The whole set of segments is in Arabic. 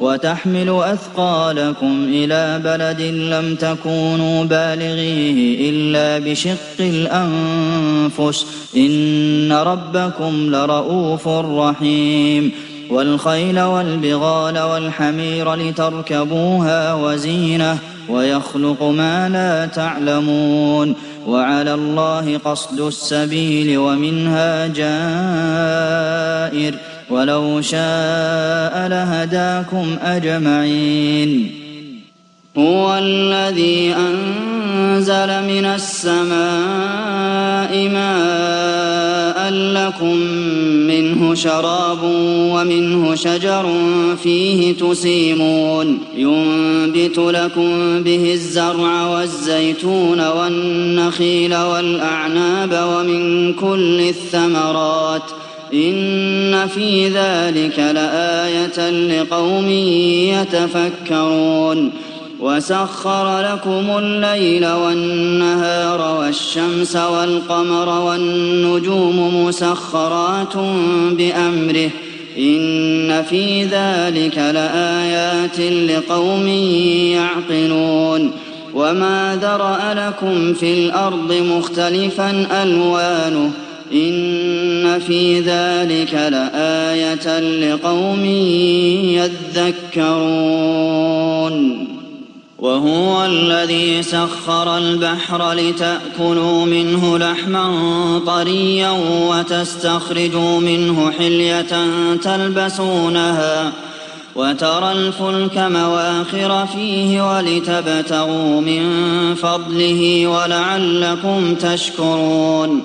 وتحمل أثقالكم إلى بلد لم تكونوا بالغيه إلا بشق الأنفس. إن ربكم لرؤوف رحيم. والخيل والبغال والحمير لتركبوها وزينة ويخلق ما لا تعلمون. وعلى الله قصد السبيل ومنها جائر. ولو شاء لهداكم أجمعين. هو الذي أنزل من السماء ماء لكم منه شراب ومنه شجر فيه تسيمون. ينبت لكم به الزرع والزيتون والنخيل والأعناب ومن كل الثمرات ۖ. إن في ذلك لآية لقوم يتفكرون وسخر لكم الليل والنهار والشمس والقمر والنجوم مسخرات بأمره إن في ذلك لآيات لقوم يعقلون وما ذرأ لكم في الأرض مختلفا ألوانه إن في ذلك لآية لقوم يذكرون. وهو الذي سخر البحر لتأكلوا منه لحما طريا وتستخرجوا منه حلية تلبسونها وترى الفلك مواخر فيه ولتبتغوا من فضله ولعلكم تشكرون.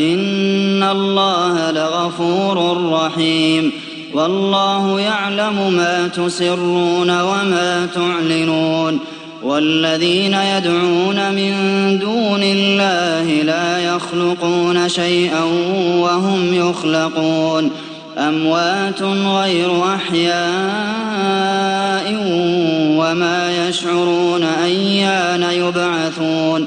إن الله لغفور رحيم والله يعلم ما تسرون وما تعلنون والذين يدعون من دون الله لا يخلقون شيئا وهم يخلقون أموات غير أحياء وما يشعرون أيان يبعثون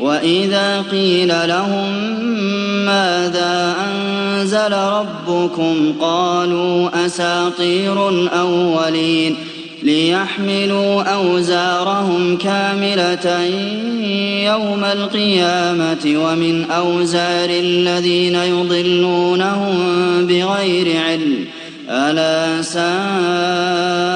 وإذا قيل لهم ماذا أنزل ربكم قالوا أساطير الأولين ليحملوا أوزارهم كاملة يوم القيامة ومن أوزار الذين يضلونهم بغير علم ألا ساء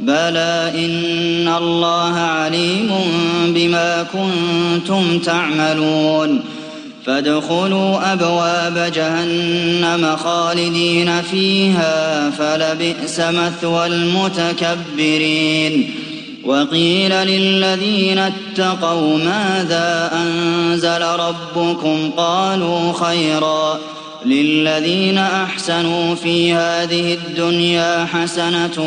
بلى إن الله عليم بما كنتم تعملون فادخلوا أبواب جهنم خالدين فيها فلبئس مثوى المتكبرين وقيل للذين اتقوا ماذا أنزل ربكم قالوا خيرا للذين أحسنوا في هذه الدنيا حسنة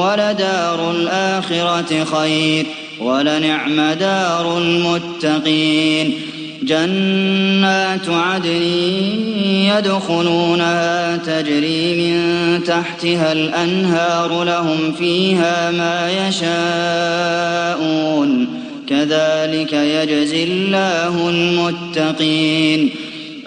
ولدار الآخرة خير ولنعم دار المتقين جنات عدن يدخلونها تجري من تحتها الأنهار لهم فيها ما يشاءون كذلك يجزي الله المتقين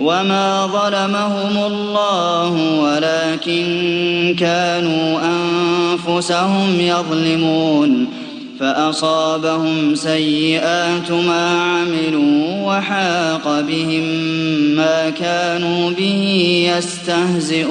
وما ظلمهم الله ولكن كانوا أنفسهم يظلمون فأصابهم سيئات ما عملوا وحاق بهم ما كانوا به يستهزئون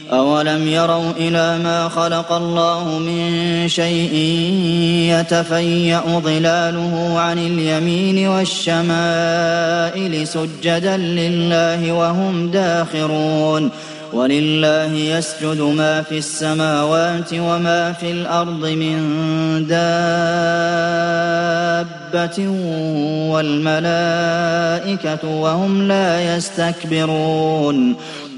أولم يروا إلى ما خلق الله من شيء يتفيأ ظلاله عن اليمين والشمائل سجدا لله وهم داخرون ولله يسجد ما في السماوات وما في الأرض من دابة والملائكة وهم لا يستكبرون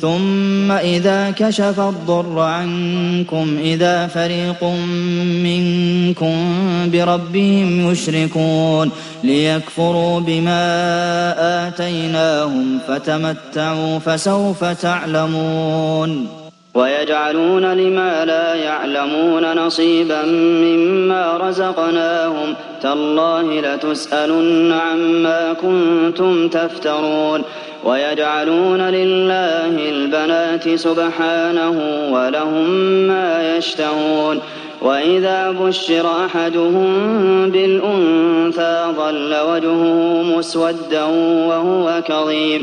ثم إذا كشف الضر عنكم إذا فريق منكم بربهم يشركون ليكفروا بما آتيناهم فتمتعوا فسوف تعلمون. ويجعلون لما لا يعلمون نصيبا مما رزقناهم. تالله لتسألن عما كنتم تفترون. ويجعلون لله البنات سبحانه ولهم ما يشتهون. وإذا بشر أحدهم بالأنثى ظل وجهه مسودا وهو كظيم.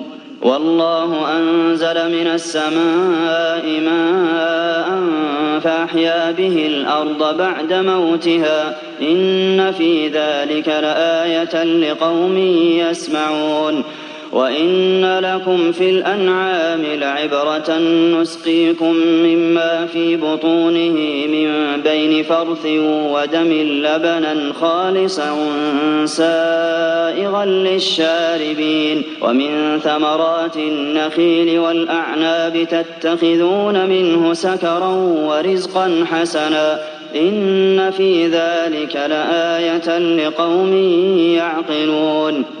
والله أنزل من السماء ماء فأحيا به الأرض بعد موتها إن في ذلك لآية لقوم يسمعون وإن لكم في الأنعام لعبرة نسقيكم مما في بطونه من بين فرث ودم لبنا خالصا سائغا للشاربين ومن ثمرات النخيل والأعناب تتخذون منه سكرا ورزقا حسنا إن في ذلك لآية لقوم يعقلون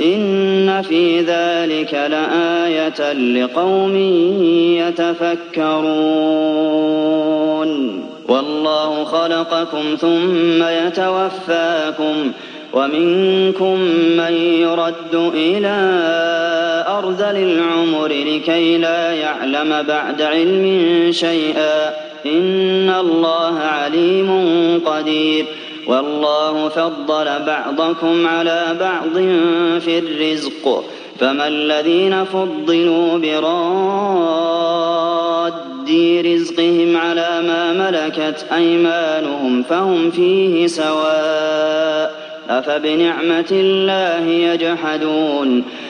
إن في ذلك لآية لقوم يتفكرون. والله خلقكم ثم يتوفاكم ومنكم من يرد إلى أرذل العمر لكي لا يعلم بعد علم شيئا. إن الله عليم قدير. والله فضل بعضكم على بعض في الرزق فما الذين فضلوا براد رزقهم على ما ملكت أيمانهم فهم فيه سواء أفبنعمة الله يجحدون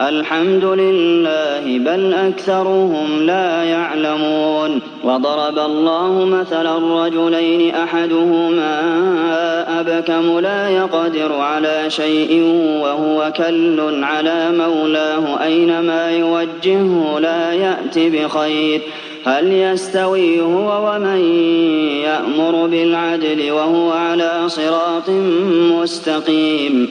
الحمد لله بل أكثرهم لا يعلمون وضرب الله مثلا رجلين أحدهما أبكم لا يقدر على شيء وهو كل على مولاه أينما يوجهه لا يأت بخير هل يستوي هو ومن يأمر بالعدل وهو على صراط مستقيم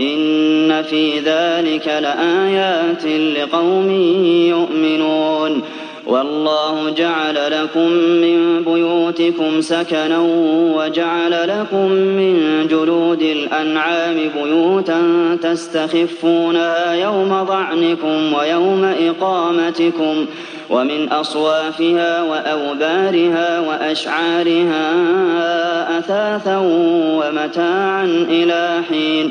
إن في ذلك لآيات لقوم يؤمنون. والله جعل لكم من بيوتكم سكنا وجعل لكم من جلود الأنعام بيوتا تستخفونها يوم ضعنكم ويوم إقامتكم ومن أصوافها وأوبارها وأشعارها أثاثا ومتاعا إلى حين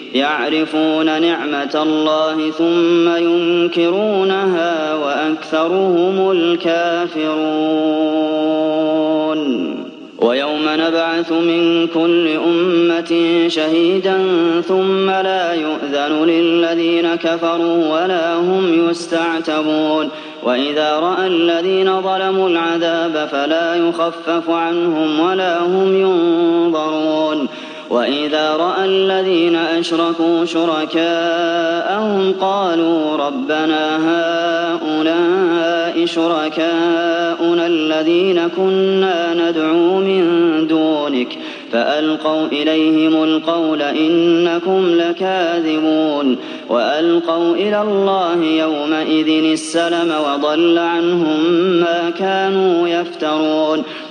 يعرفون نعمة الله ثم ينكرونها وأكثرهم الكافرون. ويوم نبعث من كل أمة شهيدا ثم لا يؤذن للذين كفروا ولا هم يستعتبون. وإذا رأى الذين ظلموا العذاب فلا يخفف عنهم ولا هم ينظرون. وإذا رأى الذين أشركوا شركاءهم قالوا ربنا هؤلاء شركاؤنا الذين كنا ندعو من دونك فألقوا إليهم القول إنكم لكاذبون وألقوا إلى الله يومئذ السلم وضل عنهم ما كانوا يفترون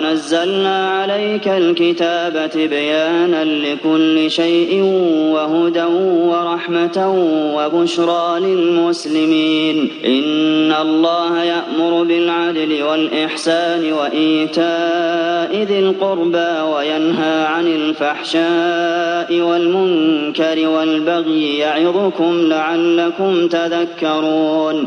ونزلنا عليك الكتاب تبيانا لكل شيء وهدى ورحمة وبشرى للمسلمين. إن الله يأمر بالعدل والإحسان وإيتاء ذي القربى وينهى عن الفحشاء والمنكر والبغي يعظكم لعلكم تذكرون.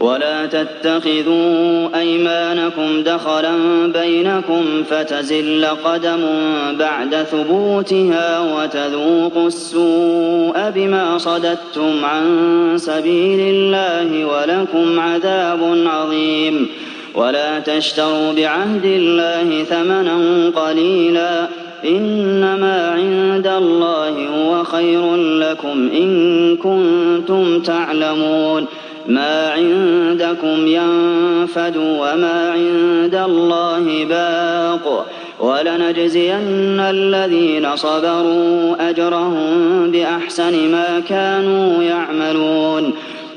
ولا تتخذوا أيمانكم دخلا بينكم فتزل قدم بعد ثبوتها وتذوقوا السوء بما صددتم عن سبيل الله ولكم عذاب عظيم. ولا تشتروا بعهد الله ثمنا قليلا. إنما عند الله هو خير لكم إن كنتم تعلمون. ما عندكم ينفد وما عند الله باق ولنجزين الذين صبروا أجرهم بأحسن ما كانوا يعملون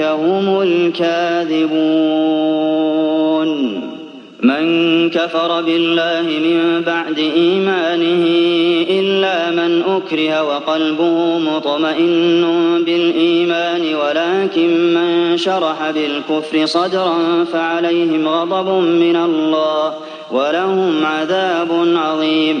هم الكاذبون من كفر بالله من بعد إيمانه إلا من أكره وقلبه مطمئن بالإيمان ولكن من شرح بالكفر صدرا فعليهم غضب من الله ولهم عذاب عظيم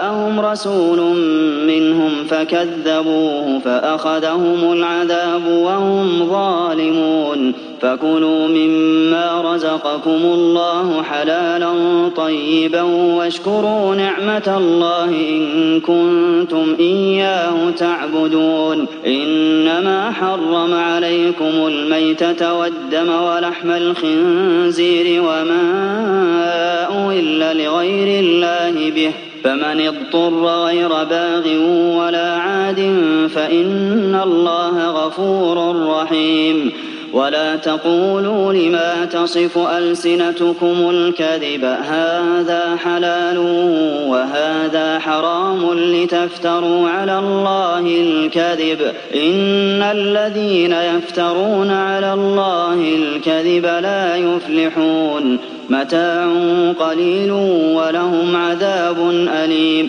جاءهم رسول منهم فكذبوه فأخذهم العذاب وهم ظالمون فكلوا مما رزقكم الله حلالا طيبا واشكروا نعمة الله إن كنتم إياه تعبدون إنما حرم عليكم الميتة والدم ولحم الخنزير وما أهل لغير الله به فمن اضطر غير باغ ولا عاد فإن الله غفور رحيم. ولا تقولوا لما تصف ألسنتكم الكذب هذا حلال وهذا حرام لتفتروا على الله الكذب. إن الذين يفترون على الله الكذب لا يفلحون. متاع قليل ولهم عذاب أليم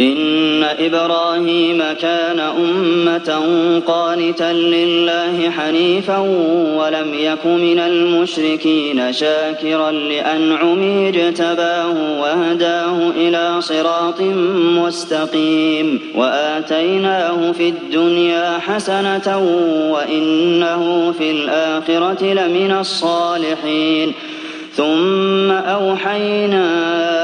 إن إبراهيم كان أمة قانتا لله حنيفا ولم يك من المشركين شاكرا لأنعمه اجتباه وهداه إلى صراط مستقيم. وآتيناه في الدنيا حسنة وإنه في الآخرة لمن الصالحين. ثم أوحينا